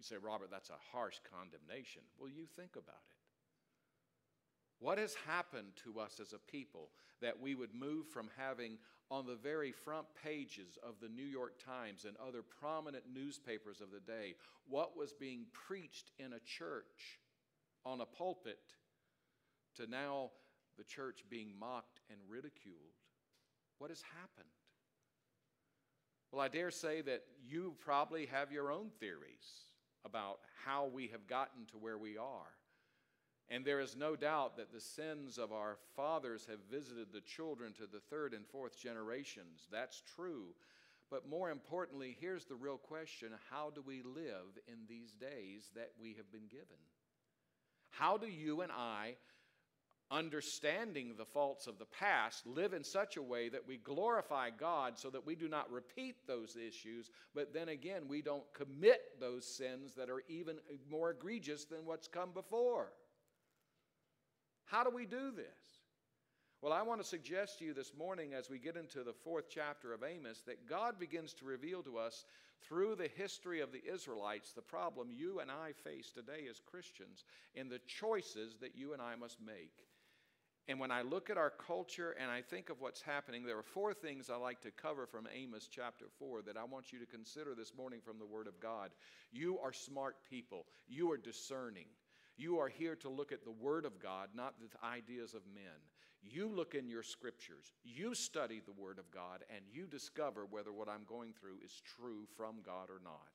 You say, Robert, that's a harsh condemnation. Well, you think about it. What has happened to us as a people that we would move from having on the very front pages of the New York Times and other prominent newspapers of the day what was being preached in a church on a pulpit to now the church being mocked and ridiculed? What has happened? Well, I dare say that you probably have your own theories about how we have gotten to where we are. And there is no doubt that the sins of our fathers have visited the children to the third and fourth generations. That's true. But more importantly, here's the real question how do we live in these days that we have been given? How do you and I, understanding the faults of the past, live in such a way that we glorify God so that we do not repeat those issues, but then again, we don't commit those sins that are even more egregious than what's come before? How do we do this? Well, I want to suggest to you this morning as we get into the fourth chapter of Amos that God begins to reveal to us through the history of the Israelites the problem you and I face today as Christians in the choices that you and I must make. And when I look at our culture and I think of what's happening, there are four things I like to cover from Amos chapter 4 that I want you to consider this morning from the Word of God. You are smart people, you are discerning. You are here to look at the Word of God, not the ideas of men. You look in your scriptures, you study the Word of God, and you discover whether what I'm going through is true from God or not.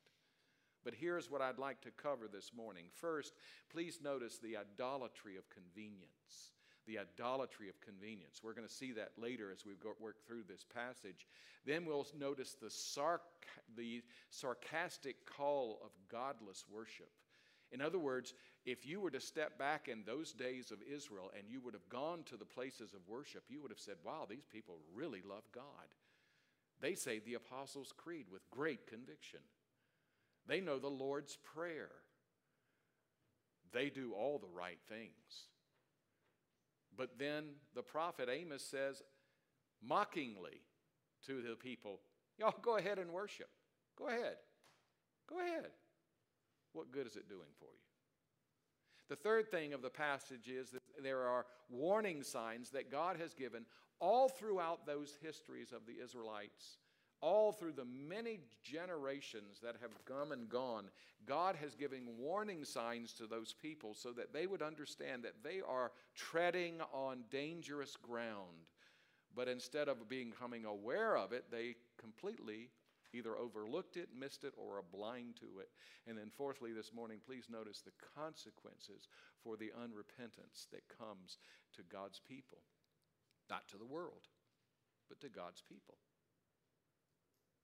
But here's what I'd like to cover this morning. First, please notice the idolatry of convenience. The idolatry of convenience. We're going to see that later as we work through this passage. Then we'll notice the, sarc- the sarcastic call of godless worship. In other words, if you were to step back in those days of Israel and you would have gone to the places of worship, you would have said, wow, these people really love God. They say the Apostles' Creed with great conviction. They know the Lord's Prayer. They do all the right things. But then the prophet Amos says, mockingly to the people, Y'all go ahead and worship. Go ahead. Go ahead. What good is it doing for you? The third thing of the passage is that there are warning signs that God has given all throughout those histories of the Israelites, all through the many generations that have come and gone. God has given warning signs to those people so that they would understand that they are treading on dangerous ground. But instead of becoming aware of it, they completely either overlooked it, missed it, or are blind to it. And then, fourthly, this morning, please notice the consequences for the unrepentance that comes to God's people. Not to the world, but to God's people.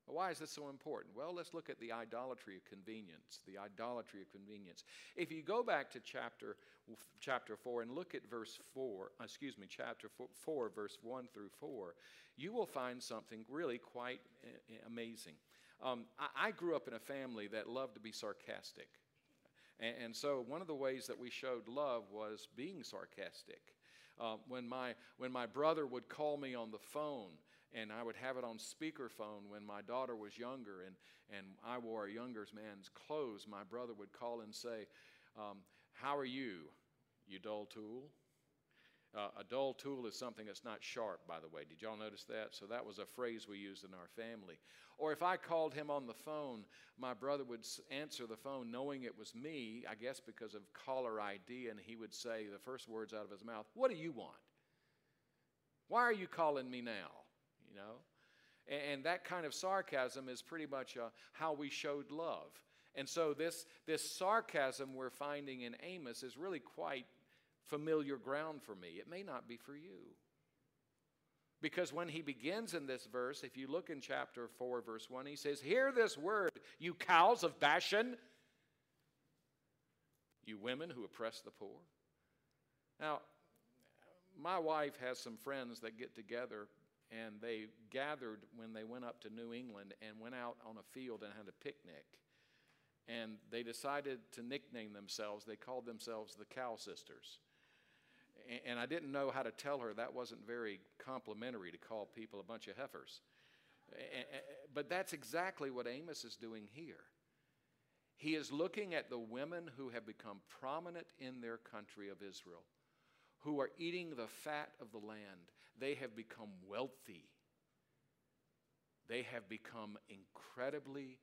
Why is this so important? Well, let's look at the idolatry of convenience. The idolatry of convenience. If you go back to chapter, chapter 4 and look at verse 4, excuse me, chapter 4, verse 1 through 4, you will find something really quite amazing. Um, I, I, grew up in a family that loved to be sarcastic. And, and so one of the ways that we showed love was being sarcastic. Uh, when, my, when my brother would call me on the phone, and I would have it on speakerphone when my daughter was younger and, and I wore a younger man's clothes, my brother would call and say, um, How are you, you dull tool? Uh, a dull tool is something that's not sharp, by the way. Did y'all notice that? So that was a phrase we used in our family. Or if I called him on the phone, my brother would answer the phone knowing it was me, I guess because of caller ID, and he would say the first words out of his mouth, What do you want? Why are you calling me now? You know? And, and that kind of sarcasm is pretty much uh, how we showed love. And so this, this sarcasm we're finding in Amos is really quite familiar ground for me. It may not be for you. Because when he begins in this verse, if you look in chapter 4, verse 1, he says, Hear this word, you cows of Bashan, you women who oppress the poor. Now, my wife has some friends that get together and they gathered when they went up to New England and went out on a field and had a picnic. And they decided to nickname themselves, they called themselves the Cow Sisters and I didn't know how to tell her that wasn't very complimentary to call people a bunch of heifers. But that's exactly what Amos is doing here. He is looking at the women who have become prominent in their country of Israel, who are eating the fat of the land. They have become wealthy. They have become incredibly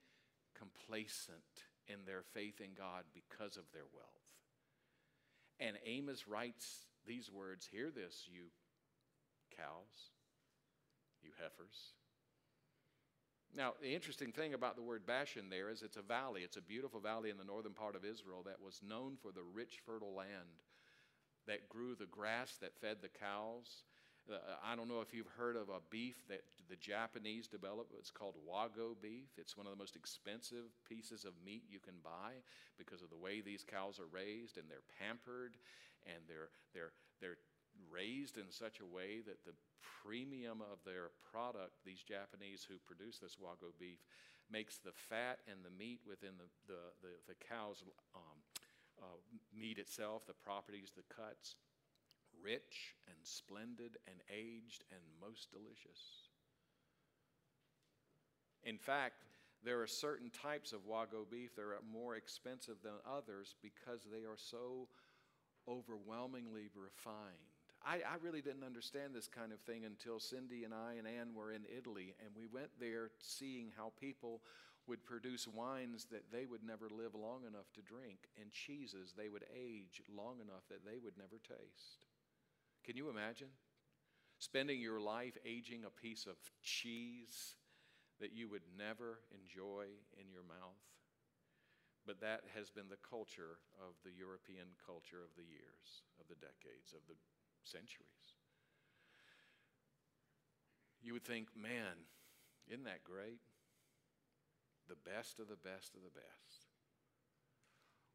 complacent in their faith in God because of their wealth. And Amos writes these words Hear this, you cows, you heifers. Now, the interesting thing about the word Bashan there is it's a valley. It's a beautiful valley in the northern part of Israel that was known for the rich, fertile land that grew the grass that fed the cows. Uh, I don't know if you've heard of a beef that the Japanese developed. It's called Wagyu beef. It's one of the most expensive pieces of meat you can buy because of the way these cows are raised and they're pampered and they're, they're, they're raised in such a way that the premium of their product, these Japanese who produce this Wagyu beef, makes the fat and the meat within the, the, the, the cow's um, uh, meat itself, the properties, the cuts, rich and splendid and aged and most delicious. In fact, there are certain types of Wagyu beef that are more expensive than others because they are so overwhelmingly refined. I, I, really didn't understand this kind of thing until Cindy and I and Ann were in Italy, and we went there seeing how people would produce wines that they would never live long enough to drink, and cheeses they would age long enough that they would never taste. Can you imagine? Spending your life aging a piece of cheese that you would never enjoy in your mouth. But that has been the culture of the European culture of the years, of the decades, of the centuries. You would think, man, isn't that great? The best of the best of the best.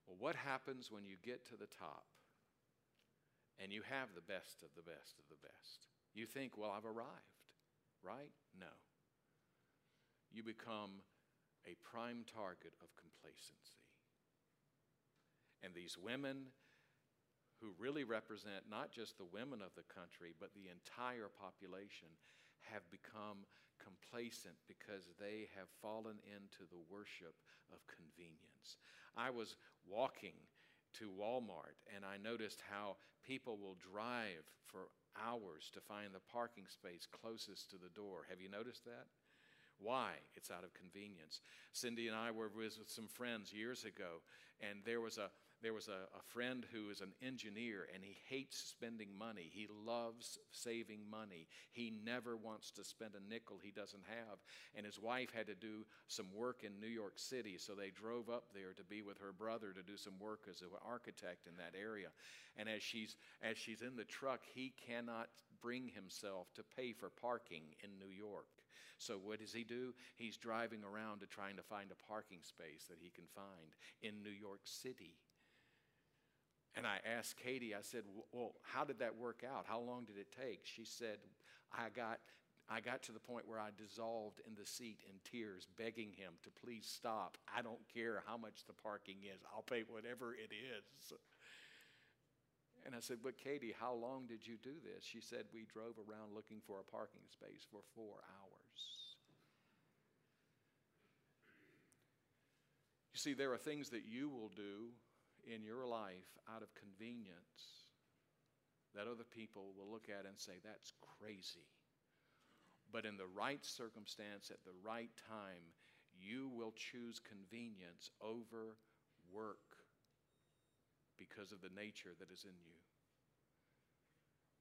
Well, what happens when you get to the top and you have the best of the best of the best? You think, well, I've arrived, right? No you become a prime target of complacency. And these women, who really represent not just the women of the country, but the entire population, have become complacent because they have fallen into the worship of convenience. I was walking to Walmart and I noticed how people will drive for hours to find the parking space closest to the door. Have you noticed that? Why? It's out of convenience. Cindy and I were with some friends years ago, and there was a there was a, a friend who is an engineer and he hates spending money. He loves saving money. He never wants to spend a nickel he doesn't have. And his wife had to do some work in New York City, so they drove up there to be with her brother to do some work as an architect in that area. And as she's as she's in the truck, he cannot bring himself to pay for parking in New York. So what does he do? He's driving around to trying to find a parking space that he can find in New York City. And I asked Katie, I said, Well, how did that work out? How long did it take? She said, I got I got to the point where I dissolved in the seat in tears, begging him to please stop. I don't care how much the parking is, I'll pay whatever it is. And I said, But Katie, how long did you do this? She said, We drove around looking for a parking space for four hours. You see, there are things that you will do in your life out of convenience that other people will look at and say, That's crazy. But in the right circumstance, at the right time, you will choose convenience over work because of the nature that is in you.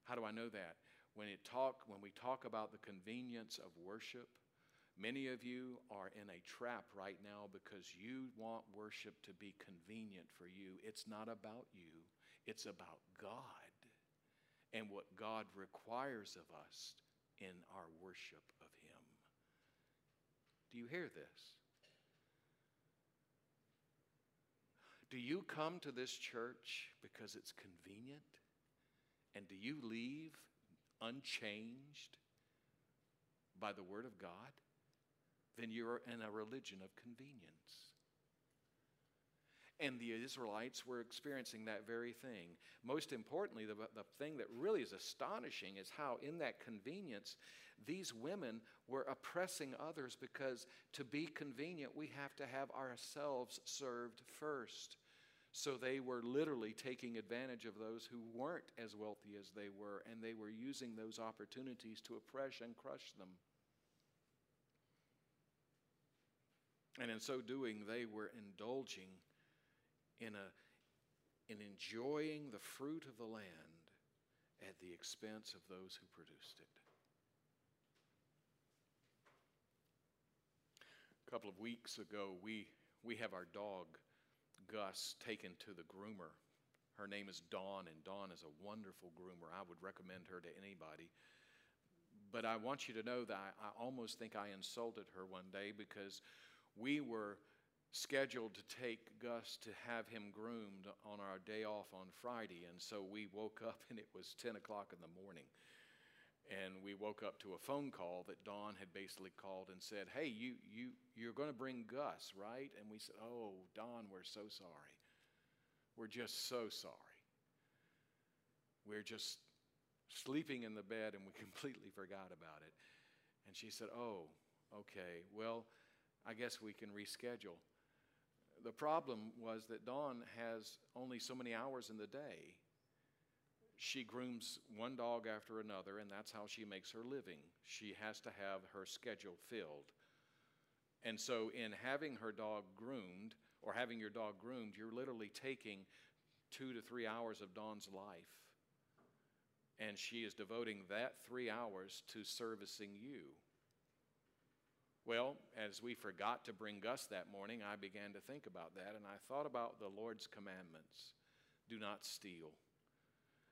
How do I know that? When, it talk, when we talk about the convenience of worship, many of you are in a trap right now because you want worship to be convenient for you. It's not about you, it's about God and what God requires of us in our worship of Him. Do you hear this? Do you come to this church because it's convenient? And do you leave unchanged by the Word of God? Then you're in a religion of convenience. And the Israelites were experiencing that very thing. Most importantly, the, the thing that really is astonishing is how, in that convenience, these women were oppressing others because to be convenient, we have to have ourselves served first. So they were literally taking advantage of those who weren't as wealthy as they were, and they were using those opportunities to oppress and crush them. And in so doing, they were indulging in, a, in enjoying the fruit of the land at the expense of those who produced it. A couple of weeks ago, we, we have our dog, Gus, taken to the groomer. Her name is Dawn, and Dawn is a wonderful groomer. I would recommend her to anybody. But I want you to know that I, I almost think I insulted her one day because we were scheduled to take Gus to have him groomed on our day off on Friday. And so we woke up and it was 10 o'clock in the morning. And we woke up to a phone call that Dawn had basically called and said, Hey, you, you, you're going to bring Gus, right? And we said, Oh, Dawn, we're so sorry. We're just so sorry. We're just sleeping in the bed and we completely forgot about it. And she said, Oh, okay. Well, I guess we can reschedule. The problem was that Dawn has only so many hours in the day. She grooms one dog after another, and that's how she makes her living. She has to have her schedule filled. And so, in having her dog groomed, or having your dog groomed, you're literally taking two to three hours of Dawn's life. And she is devoting that three hours to servicing you. Well, as we forgot to bring Gus that morning, I began to think about that, and I thought about the Lord's commandments do not steal.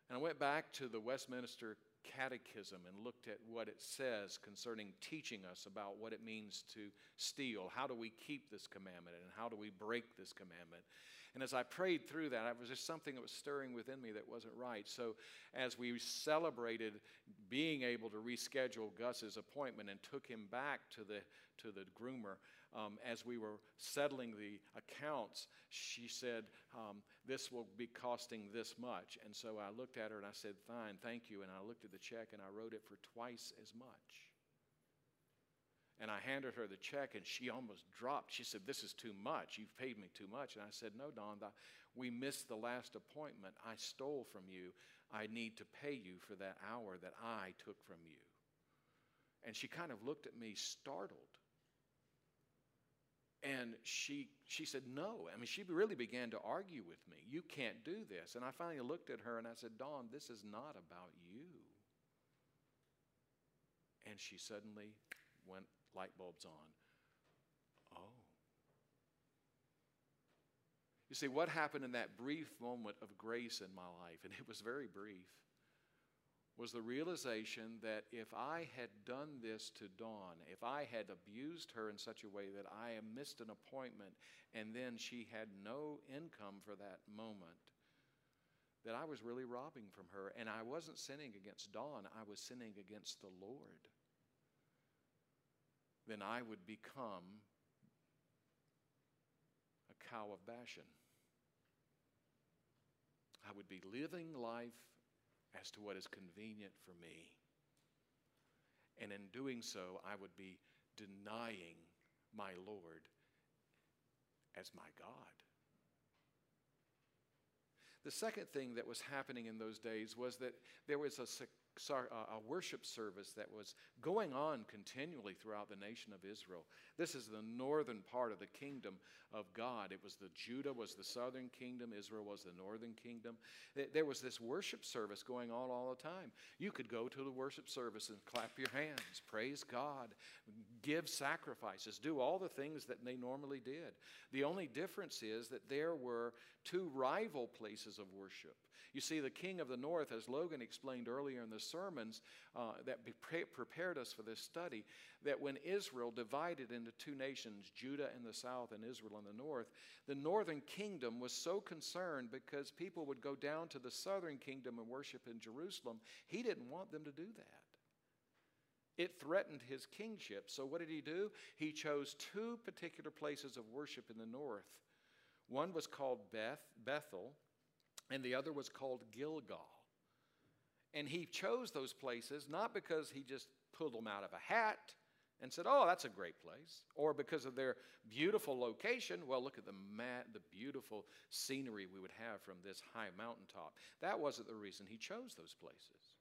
And I went back to the Westminster Catechism and looked at what it says concerning teaching us about what it means to steal. How do we keep this commandment, and how do we break this commandment? And as I prayed through that, it was just something that was stirring within me that wasn't right. So as we celebrated being able to reschedule Gus's appointment and took him back to the to the groomer, um, as we were settling the accounts, she said, um, This will be costing this much. And so I looked at her and I said, Fine, thank you. And I looked at the check and I wrote it for twice as much. And I handed her the check, and she almost dropped. She said, This is too much. You've paid me too much. And I said, No, Dawn, we missed the last appointment. I stole from you. I need to pay you for that hour that I took from you. And she kind of looked at me startled. And she, she said, No. I mean, she really began to argue with me. You can't do this. And I finally looked at her and I said, Dawn, this is not about you. And she suddenly went light bulbs on. Oh. You see, what happened in that brief moment of grace in my life, and it was very brief, was the realization that if I had done this to Dawn, if I had abused her in such a way that I missed an appointment and then she had no income for that moment, that I was really robbing from her. And I wasn't sinning against Dawn, I was sinning against the Lord then I would become a cow of Bashan. I would be living life as to what is convenient for me. And in doing so, I would be denying my Lord as my God. The second thing that was happening in those days was that there was a Uh, a worship service that was going on continually throughout the nation of Israel. This is the northern part of the kingdom of God. It was the Judah was the southern kingdom, Israel was the northern kingdom. There was this worship service going on all the time. You could go to the worship service and clap your hands, praise God, give sacrifices, do all the things that they normally did. The only difference is that there were two rival places of worship. You see, the king of the north, as Logan explained earlier in the sermons uh, that prepared us for this study, that when Israel divided into two nations, Judah in the south and Israel in the north, the northern kingdom was so concerned because people would go down to the southern kingdom and worship in Jerusalem. He didn't want them to do that. It threatened his kingship. So, what did he do? He chose two particular places of worship in the north. One was called Beth, Bethel, and the other was called Gilgal. And he chose those places not because he just pulled them out of a hat and said, Oh, that's a great place. Or because of their beautiful location, well, look at the, mat, the beautiful scenery we would have from this high mountaintop. That wasn't the reason he chose those places.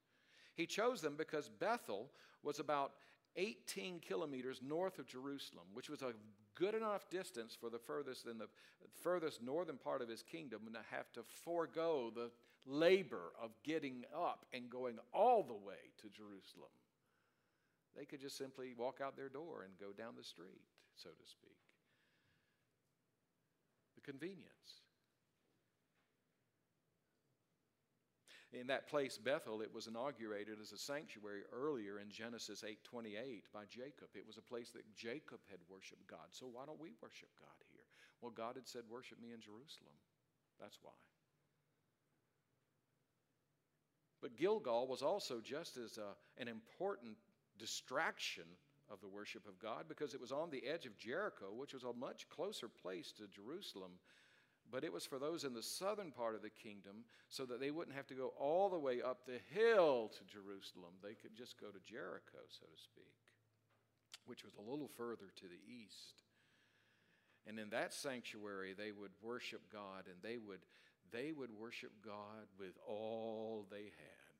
He chose them because Bethel was about 18 kilometers north of Jerusalem, which was a good enough distance for the furthest in the furthest northern part of his kingdom to have to forego the labor of getting up and going all the way to Jerusalem. They could just simply walk out their door and go down the street, so to speak. The convenience. In that place, Bethel, it was inaugurated as a sanctuary earlier in Genesis 8:28 by Jacob. It was a place that Jacob had worshiped God. So why don't we worship God here? Well, God had said, "Worship me in Jerusalem." That's why. But Gilgal was also just as a, an important distraction of the worship of God because it was on the edge of Jericho, which was a much closer place to Jerusalem. But it was for those in the southern part of the kingdom so that they wouldn't have to go all the way up the hill to Jerusalem. They could just go to Jericho, so to speak, which was a little further to the east. And in that sanctuary, they would worship God and they would, they would worship God with all they had.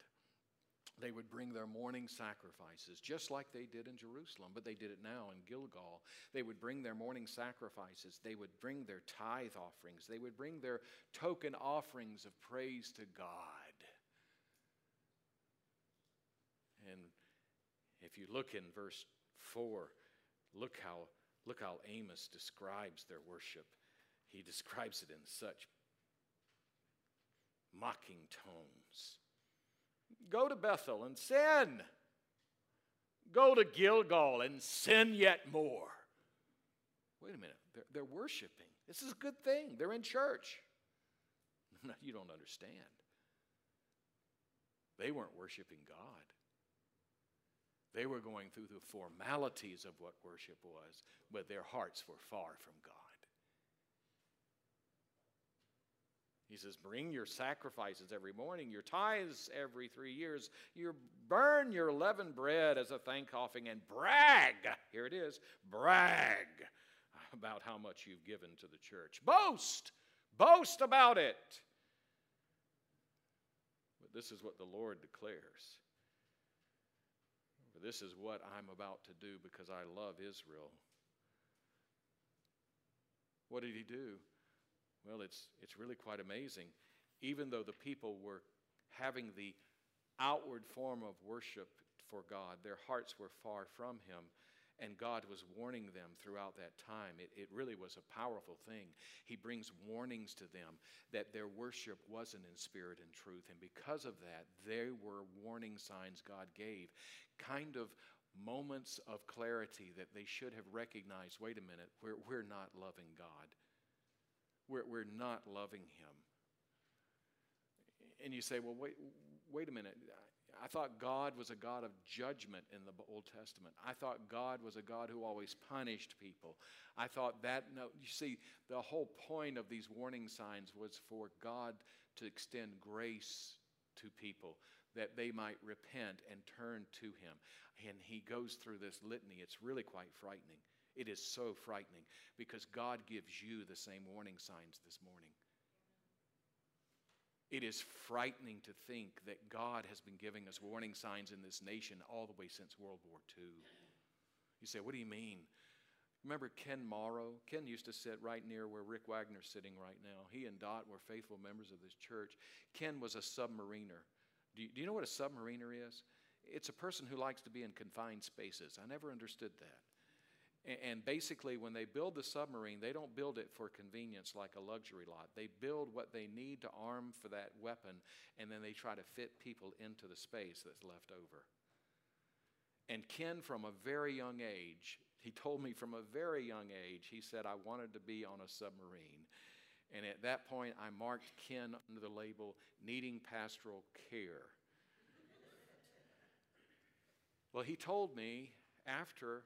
They would bring their morning sacrifices, just like they did in Jerusalem, but they did it now in Gilgal. They would bring their morning sacrifices. They would bring their tithe offerings. They would bring their token offerings of praise to God. And if you look in verse 4, look how, look how Amos describes their worship. He describes it in such mocking tones. Go to Bethel and sin. Go to Gilgal and sin yet more. Wait a minute. They're, they're worshiping. This is a good thing. They're in church. No, you don't understand. They weren't worshiping God. They were going through the formalities of what worship was, but their hearts were far from God. He says, Bring your sacrifices every morning, your tithes every three years. You burn your leavened bread as a thank offering and brag. Here it is brag about how much you've given to the church. Boast. Boast about it. But this is what the Lord declares. This is what I'm about to do because I love Israel. What did he do? Well, it's, it's really quite amazing. Even though the people were having the outward form of worship for God, their hearts were far from Him, and God was warning them throughout that time. It, it really was a powerful thing. He brings warnings to them that their worship wasn't in spirit and truth, and because of that, there were warning signs God gave, kind of moments of clarity that they should have recognized wait a minute, we're, we're not loving God we're, we're not loving him. And you say, well, wait, wait a minute. I thought God was a God of judgment in the Old Testament. I thought God was a God who always punished people. I thought that, no, you see, the whole point of these warning signs was for God to extend grace to people that they might repent and turn to Him. And He goes through this litany. It's really quite frightening. It is so frightening because God gives you the same warning signs this morning. It is frightening to think that God has been giving us warning signs in this nation all the way since World War II. You say, What do you mean? Remember Ken Morrow? Ken used to sit right near where Rick Wagner's sitting right now. He and Dot were faithful members of this church. Ken was a submariner. Do you, do you know what a submariner is? It's a person who likes to be in confined spaces. I never understood that. And basically, when they build the submarine, they don't build it for convenience like a luxury lot. They build what they need to arm for that weapon, and then they try to fit people into the space that's left over. And Ken, from a very young age, he told me from a very young age, he said, I wanted to be on a submarine. And at that point, I marked Ken under the label needing pastoral care. well, he told me after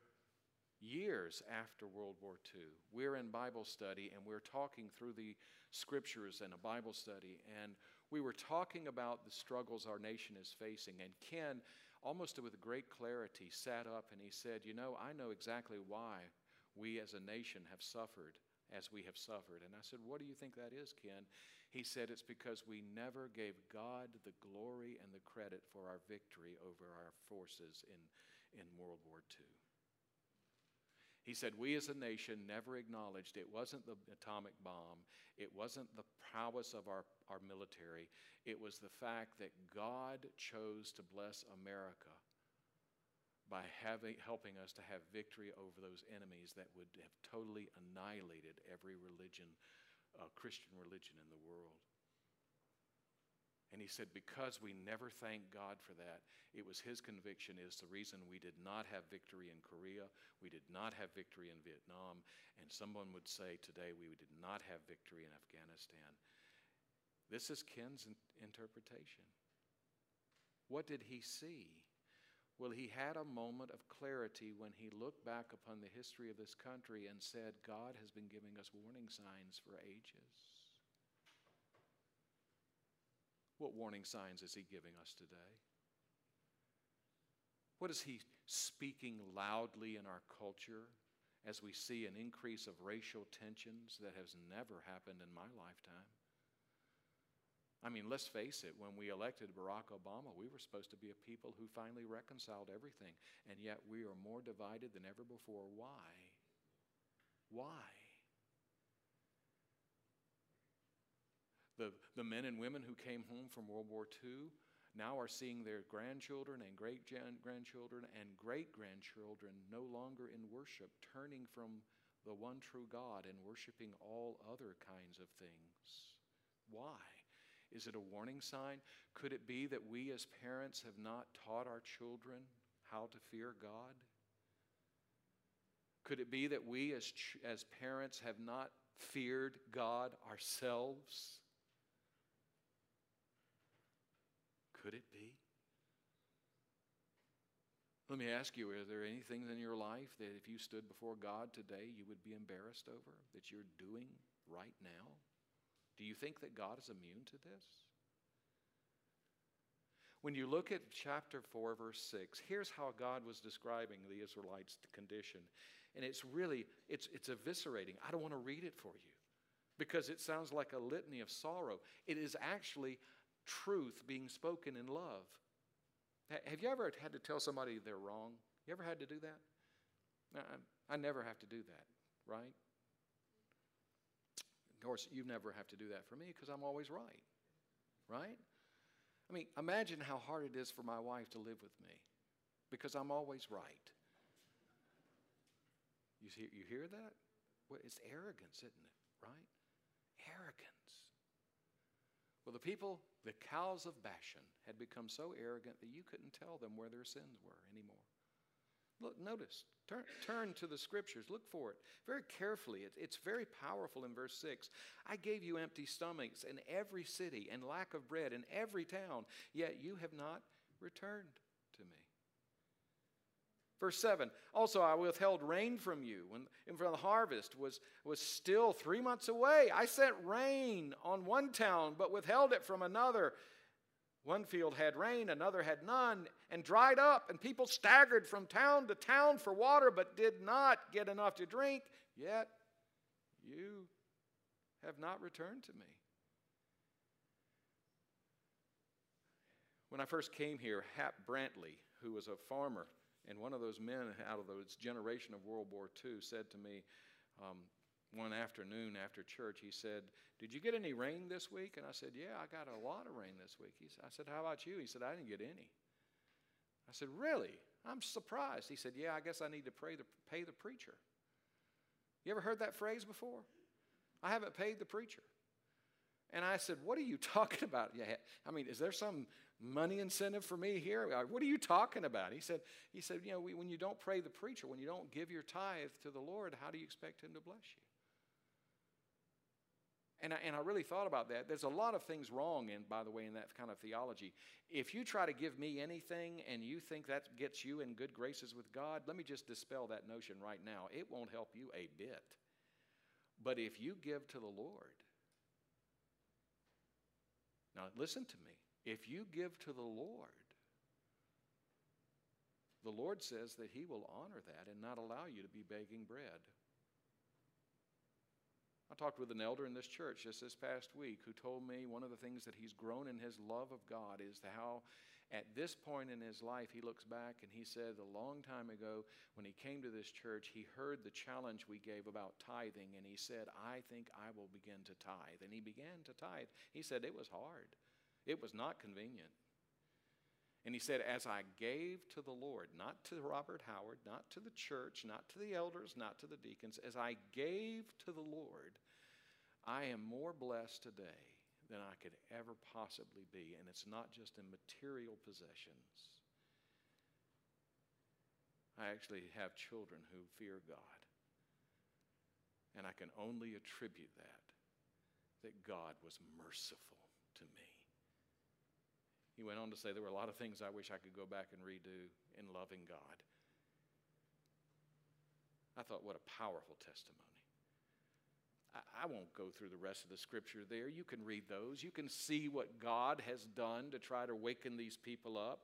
years after World War II. We're in Bible study and we're talking through the scriptures in a Bible study, and we were talking about the struggles our nation is facing. And Ken, almost with great clarity, sat up and he said, You know, I know exactly why we as a nation have suffered as we have suffered. And I said, What do you think that is, Ken? He said, It's because we never gave God the glory and the credit for our victory over our forces in, in World War II. He said, We as a nation never acknowledged it wasn't the atomic bomb, it wasn't the prowess of our, our military, it was the fact that God chose to bless America by having, helping us to have victory over those enemies that would have totally annihilated every religion, uh, Christian religion in the world. And he said, because we never thank God for that, it was his conviction is the reason we did not have victory in Korea, we did not have victory in Vietnam, and someone would say today we did not have victory in Afghanistan. This is Ken's interpretation. What did he see? Well, he had a moment of clarity when he looked back upon the history of this country and said, God has been giving us warning signs for ages. What warning signs is he giving us today? What is he speaking loudly in our culture as we see an increase of racial tensions that has never happened in my lifetime? I mean, let's face it, when we elected Barack Obama, we were supposed to be a people who finally reconciled everything, and yet we are more divided than ever before. Why? Why? The, the men and women who came home from World War II now are seeing their grandchildren and great grandchildren and great grandchildren no longer in worship, turning from the one true God and worshiping all other kinds of things. Why? Is it a warning sign? Could it be that we as parents have not taught our children how to fear God? Could it be that we as, as parents have not feared God ourselves? Could it be? Let me ask you are there anything in your life that if you stood before God today you would be embarrassed over that you're doing right now? Do you think that God is immune to this? When you look at chapter 4, verse 6, here's how God was describing the Israelites' condition. And it's really, it's, it's eviscerating. I don't want to read it for you because it sounds like a litany of sorrow. It is actually truth being spoken in love. Have you ever had to tell somebody they're wrong? You ever had to do that? I, never have to do that, right? Of course, you never have to do that for me because I'm always right, right? I mean, imagine how hard it is for my wife to live with me because I'm always right. You, see, you hear that? Well, it's arrogance, isn't it? Right? Arrogance. Well, the people, the cows of Bashan, had become so arrogant that you couldn't tell them where their sins were anymore. Look, notice, turn, turn to the scriptures, look for it very carefully. It, it's very powerful in verse 6. I gave you empty stomachs in every city and lack of bread in every town, yet you have not returned. Verse 7 Also, I withheld rain from you when, when the harvest was, was still three months away. I sent rain on one town, but withheld it from another. One field had rain, another had none, and dried up, and people staggered from town to town for water, but did not get enough to drink. Yet you have not returned to me. When I first came here, Hap Brantley, who was a farmer, and one of those men out of those generation of World War II said to me um, one afternoon after church, he said, Did you get any rain this week? And I said, Yeah, I got a lot of rain this week. He, I said, How about you? He said, I didn't get any. I said, Really? I'm surprised. He said, Yeah, I guess I need to pray the, pay the preacher. You ever heard that phrase before? I haven't paid the preacher. And I said, What are you talking about? Yeah, I mean, is there some money incentive for me here? What are you talking about? He said, he said you know, we, when you don't pray the preacher, when you don't give your tithe to the Lord, how do you expect him to bless you? And I, and I really thought about that. There's a lot of things wrong, in, by the way, in that kind of theology. If you try to give me anything and you think that gets you in good graces with God, let me just dispel that notion right now. It won't help you a bit. But if you give to the Lord, now listen to me. If you give to the Lord, the Lord says that He will honor that and not allow you to be begging bread. I talked with an elder in this church just this past week who told me one of the things that he's grown in his love of God is how at this point in his life he looks back and he said a long time ago when he came to this church he heard the challenge we gave about tithing and he said I think I will begin to tithe and he began to tithe. He said it was hard. It was not convenient. And he said, As I gave to the Lord, not to Robert Howard, not to the church, not to the elders, not to the deacons, as I gave to the Lord, I am more blessed today than I could ever possibly be. And it's not just in material possessions. I actually have children who fear God. And I can only attribute that, that God was merciful to me. He went on to say there were a lot of things I wish I could go back and redo in loving God. I thought, what a powerful testimony. I, won't go through the rest of the scripture there. You can read those. You can see what God has done to try to waken these people up.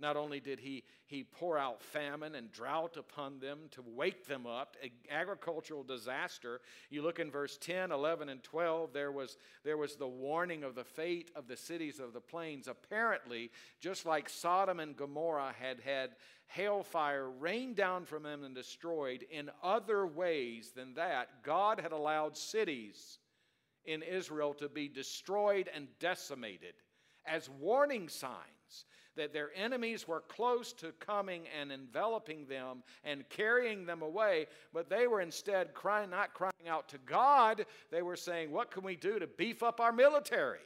Not only did he, he pour out famine and drought upon them to wake them up, agricultural disaster. You look in verse 10, 11, and 12, there was, there was the warning of the fate of the cities of the plains. Apparently, just like Sodom and Gomorrah had had hailfire rained down from them and destroyed, in other ways than that, God had allowed cities in Israel to be destroyed and decimated as warning signs that their enemies were close to coming and enveloping them and carrying them away, but they were instead crying, not crying out to God, they were saying, What can we do to beef up our military?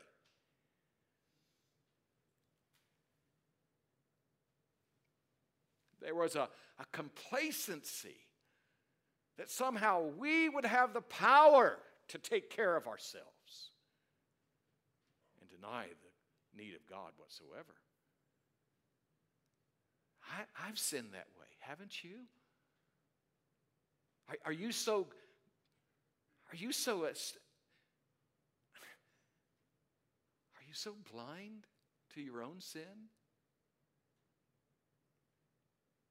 There was a, a complacency that somehow we would have the power to take care of ourselves and deny the need of God whatsoever. I, have sinned that way, haven't you? Are, are you so, are you so, are you so blind to your own sin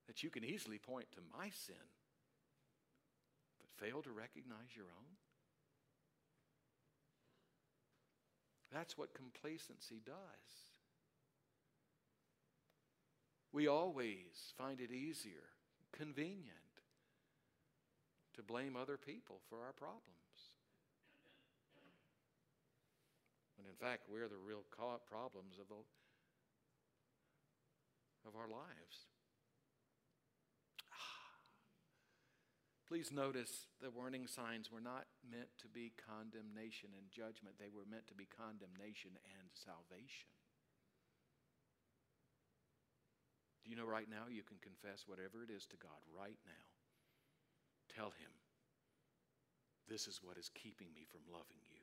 that you can easily point to my sin, but fail to recognize your own? That's what complacency does we always find it easier, convenient, to blame other people for our problems. When in fact, we're the real problems of, the, of our lives. Ah. Please notice the warning signs were not meant to be condemnation and judgment, they were meant to be condemnation and salvation. Do you know right now you can confess whatever it is to God right now? Tell Him, this is what is keeping me from loving you.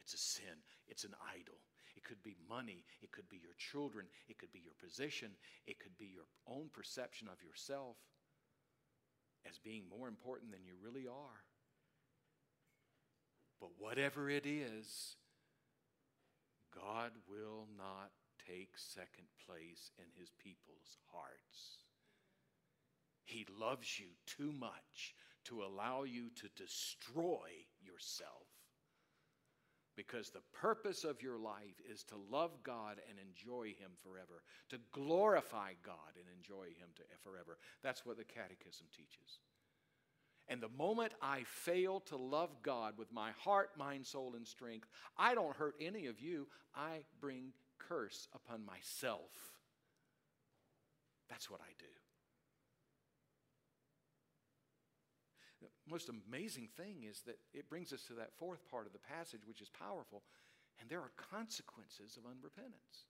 It's a sin, it's an idol. It could be money, it could be your children, it could be your position, it could be your own perception of yourself as being more important than you really are. But whatever it is, God will not take second place in his people's hearts. He loves you too much to allow you to destroy yourself. Because the purpose of your life is to love God and enjoy Him forever, to glorify God and enjoy Him to, forever. That's what the Catechism teaches. And the moment I fail to love God with my heart, mind, soul, and strength, I don't hurt any of you. I bring curse upon myself. That's what I do. The most amazing thing is that it brings us to that fourth part of the passage, which is powerful, and there are consequences of unrepentance.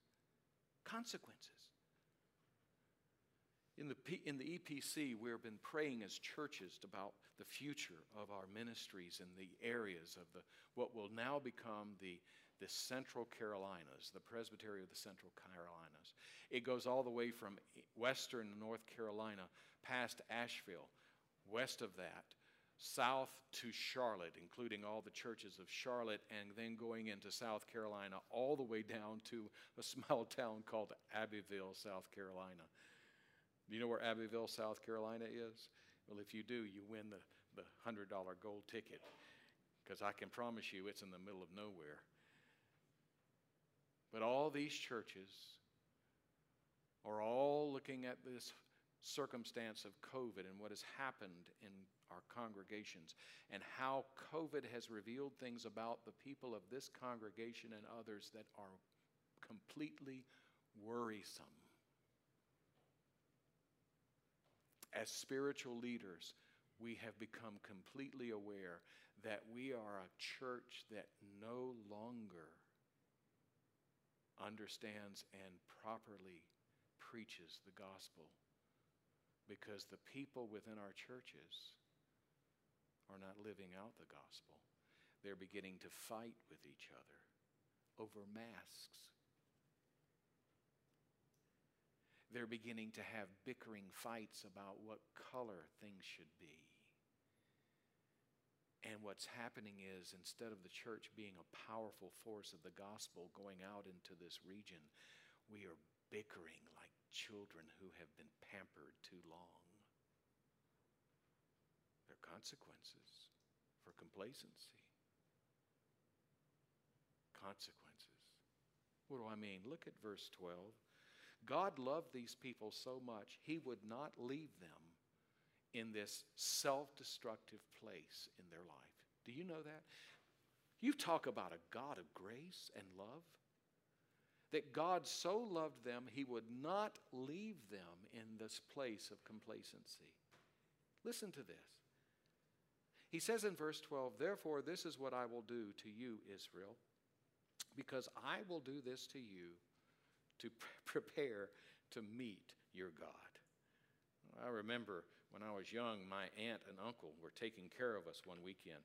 Consequences. In the, P, in the EPC, we've been praying as churches about the future of our ministries in the areas of the, what will now become the the Central Carolinas, the Presbytery of the Central Carolinas. It goes all the way from western North Carolina past Asheville, west of that, south to Charlotte, including all the churches of Charlotte, and then going into South Carolina, all the way down to a small town called Abbeville, South Carolina. Do you know where Abbeville, South Carolina is? Well, if you do, you win the, the $100 gold ticket because I can promise you it's in the middle of nowhere. But all these churches are all looking at this circumstance of COVID and what has happened in our congregations and how COVID has revealed things about the people of this congregation and others that are completely worrisome. As spiritual leaders, we have become completely aware that we are a church that no longer understands and properly preaches the gospel because the people within our churches are not living out the gospel. They're beginning to fight with each other over masks. They're beginning to have bickering fights about what color things should be. And what's happening is instead of the church being a powerful force of the gospel going out into this region, we are bickering like children who have been pampered too long. There are consequences for complacency. Consequences. What do I mean? Look at verse 12. God loved these people so much, he would not leave them in this self destructive place in their life. Do you know that? You talk about a God of grace and love. That God so loved them, he would not leave them in this place of complacency. Listen to this. He says in verse 12, Therefore, this is what I will do to you, Israel, because I will do this to you to prepare to meet your God. I remember when I was young, my aunt and uncle were taking care of us one weekend.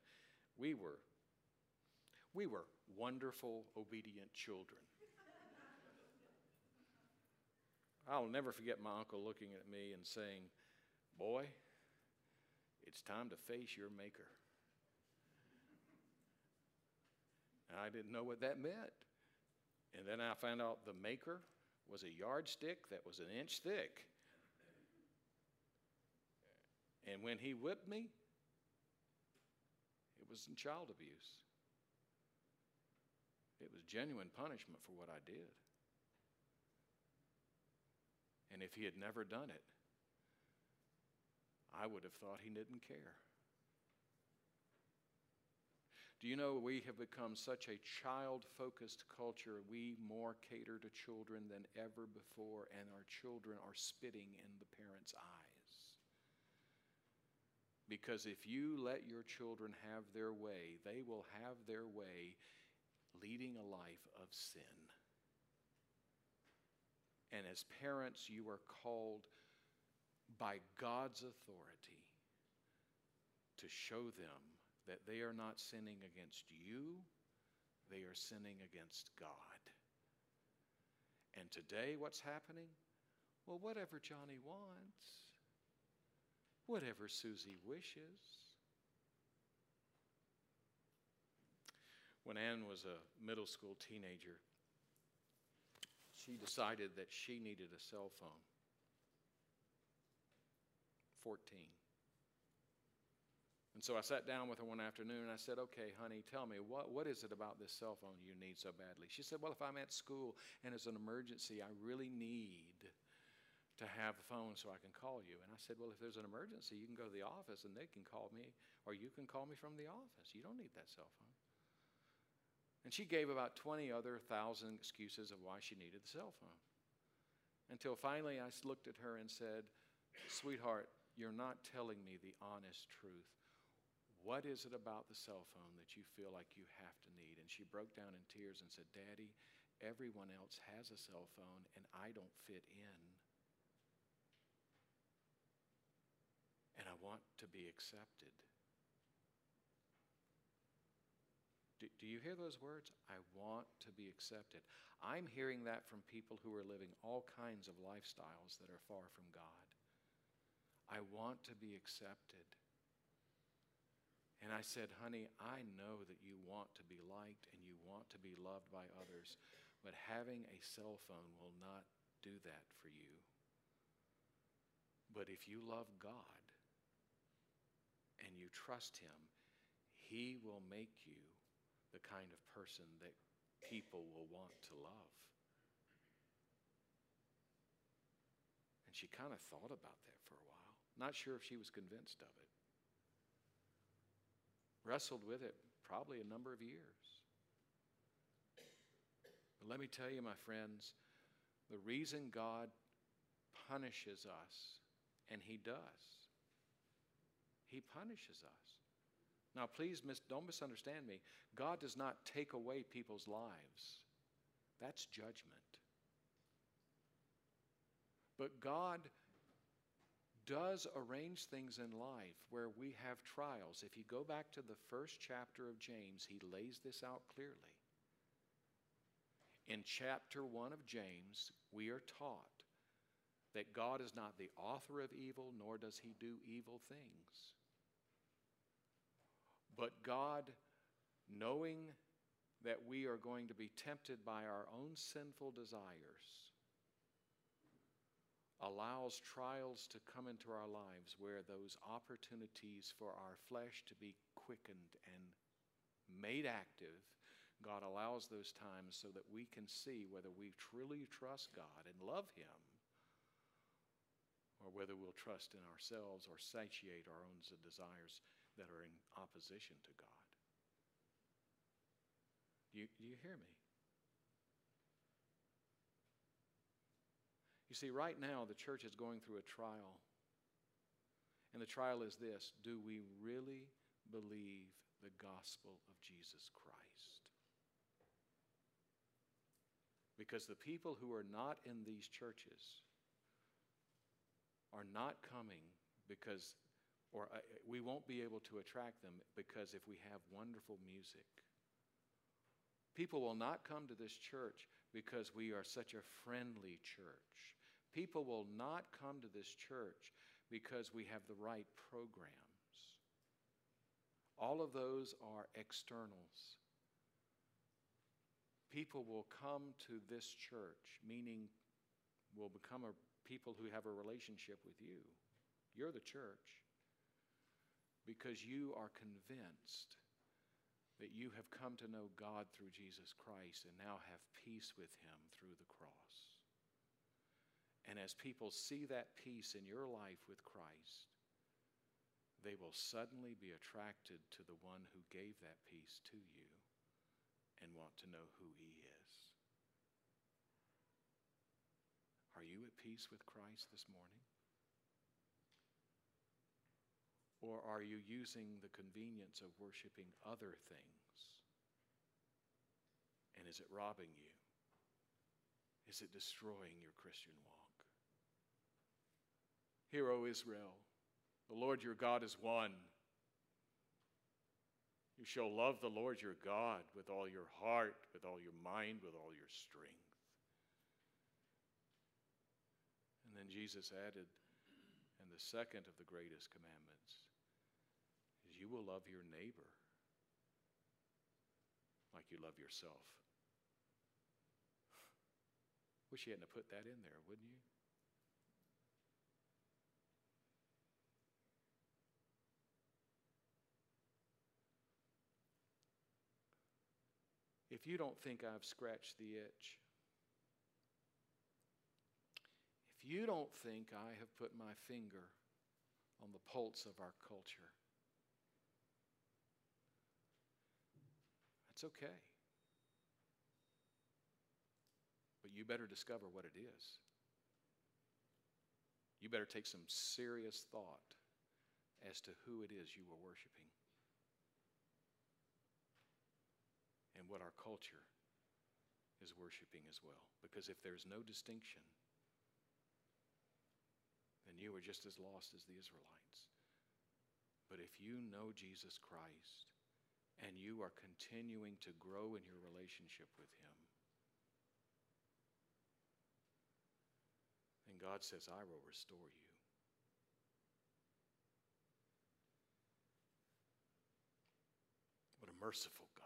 We were, we were wonderful, obedient children. I'll never forget my uncle looking at me and saying, Boy, it's time to face your maker. And I didn't know what that meant. And then I found out the maker was a yardstick that was an inch thick. And when he whipped me, it was in child abuse. It was genuine punishment for what I did. And if he had never done it, I would have thought he didn't care. Do you know we have become such a child focused culture? We more cater to children than ever before, and our children are spitting in the parents' eyes. Because if you let your children have their way, they will have their way leading a life of sin. And as parents, you are called by God's authority to show them that they are not sinning against you, they are sinning against God. And today, what's happening? Well, whatever Johnny wants, whatever Susie wishes. When Anne was a middle school teenager, she decided that she needed a cell phone. 14. And so I sat down with her one afternoon and I said, Okay, honey, tell me, what, what is it about this cell phone you need so badly? She said, Well, if I'm at school and it's an emergency, I really need to have a phone so I can call you. And I said, Well, if there's an emergency, you can go to the office and they can call me, or you can call me from the office. You don't need that cell phone. And she gave about 20 other thousand excuses of why she needed the cell phone. Until finally I looked at her and said, Sweetheart, you're not telling me the honest truth. What is it about the cell phone that you feel like you have to need? And she broke down in tears and said, Daddy, everyone else has a cell phone and I don't fit in. And I want to be accepted. Do, do, you hear those words? I want to be accepted. I'm hearing that from people who are living all kinds of lifestyles that are far from God. I want to be accepted. And I said, honey, I know that you want to be liked and you want to be loved by others, but having a cell phone will not do that for you. But if you love God and you trust Him, He will make you the kind of person that people will want to love. And she kind of thought about that for a while. Not sure if she was convinced of it. Wrestled with it probably a number of years. But let me tell you, my friends, the reason God punishes us, and He does, He punishes us. Now, please mis- don't misunderstand me. God does not take away people's lives, that's judgment. But God does arrange things in life where we have trials. If you go back to the first chapter of James, he lays this out clearly. In chapter 1 of James, we are taught that God is not the author of evil, nor does he do evil things. But God, knowing that we are going to be tempted by our own sinful desires, allows trials to come into our lives where those opportunities for our flesh to be quickened and made active, God allows those times so that we can see whether we truly trust God and love Him or whether we'll trust in ourselves or satiate our own desires that are in opposition to God. Do you, do you hear me? You see, right now, the church is going through a trial. And the trial is this Do we really believe the gospel of Jesus Christ? Because the people who are not in these churches are not coming because, or uh, we won't be able to attract them because if we have wonderful music. People will not come to this church because we are such a friendly church. People will not come to this church because we have the right programs. All of those are externals. People will come to this church, meaning will become a people who have a relationship with you. You're the church because you are convinced that you have come to know God through Jesus Christ and now have peace with Him through the cross. And as people see that peace in your life with Christ, they will suddenly be attracted to the one who gave that peace to you and want to know who He is. Are you at peace with Christ this morning? Or are you using the convenience of worshiping other things? And is it robbing you? Is it destroying your Christian walk? Hear, O Israel, the Lord your God is one. You shall love the Lord your God with all your heart, with all your mind, with all your strength. And then Jesus added, and the second of the greatest commandments you will love your neighbor like you love yourself. Wish you hadn't put that in there, wouldn't you? If you don't think I've scratched the itch, if you don't think I have put my finger on the pulse of our culture, that's okay. But you better discover what it is. You better take some serious thought as to who it is you are worshiping. and what our culture is worshiping as well. Because if there's no distinction, then you are just as lost as the Israelites. But if you know Jesus Christ and you are continuing to grow in your relationship with Him, then God says, I will restore you. What a merciful God.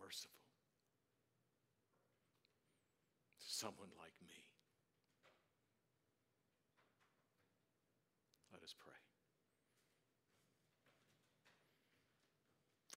merciful. someone like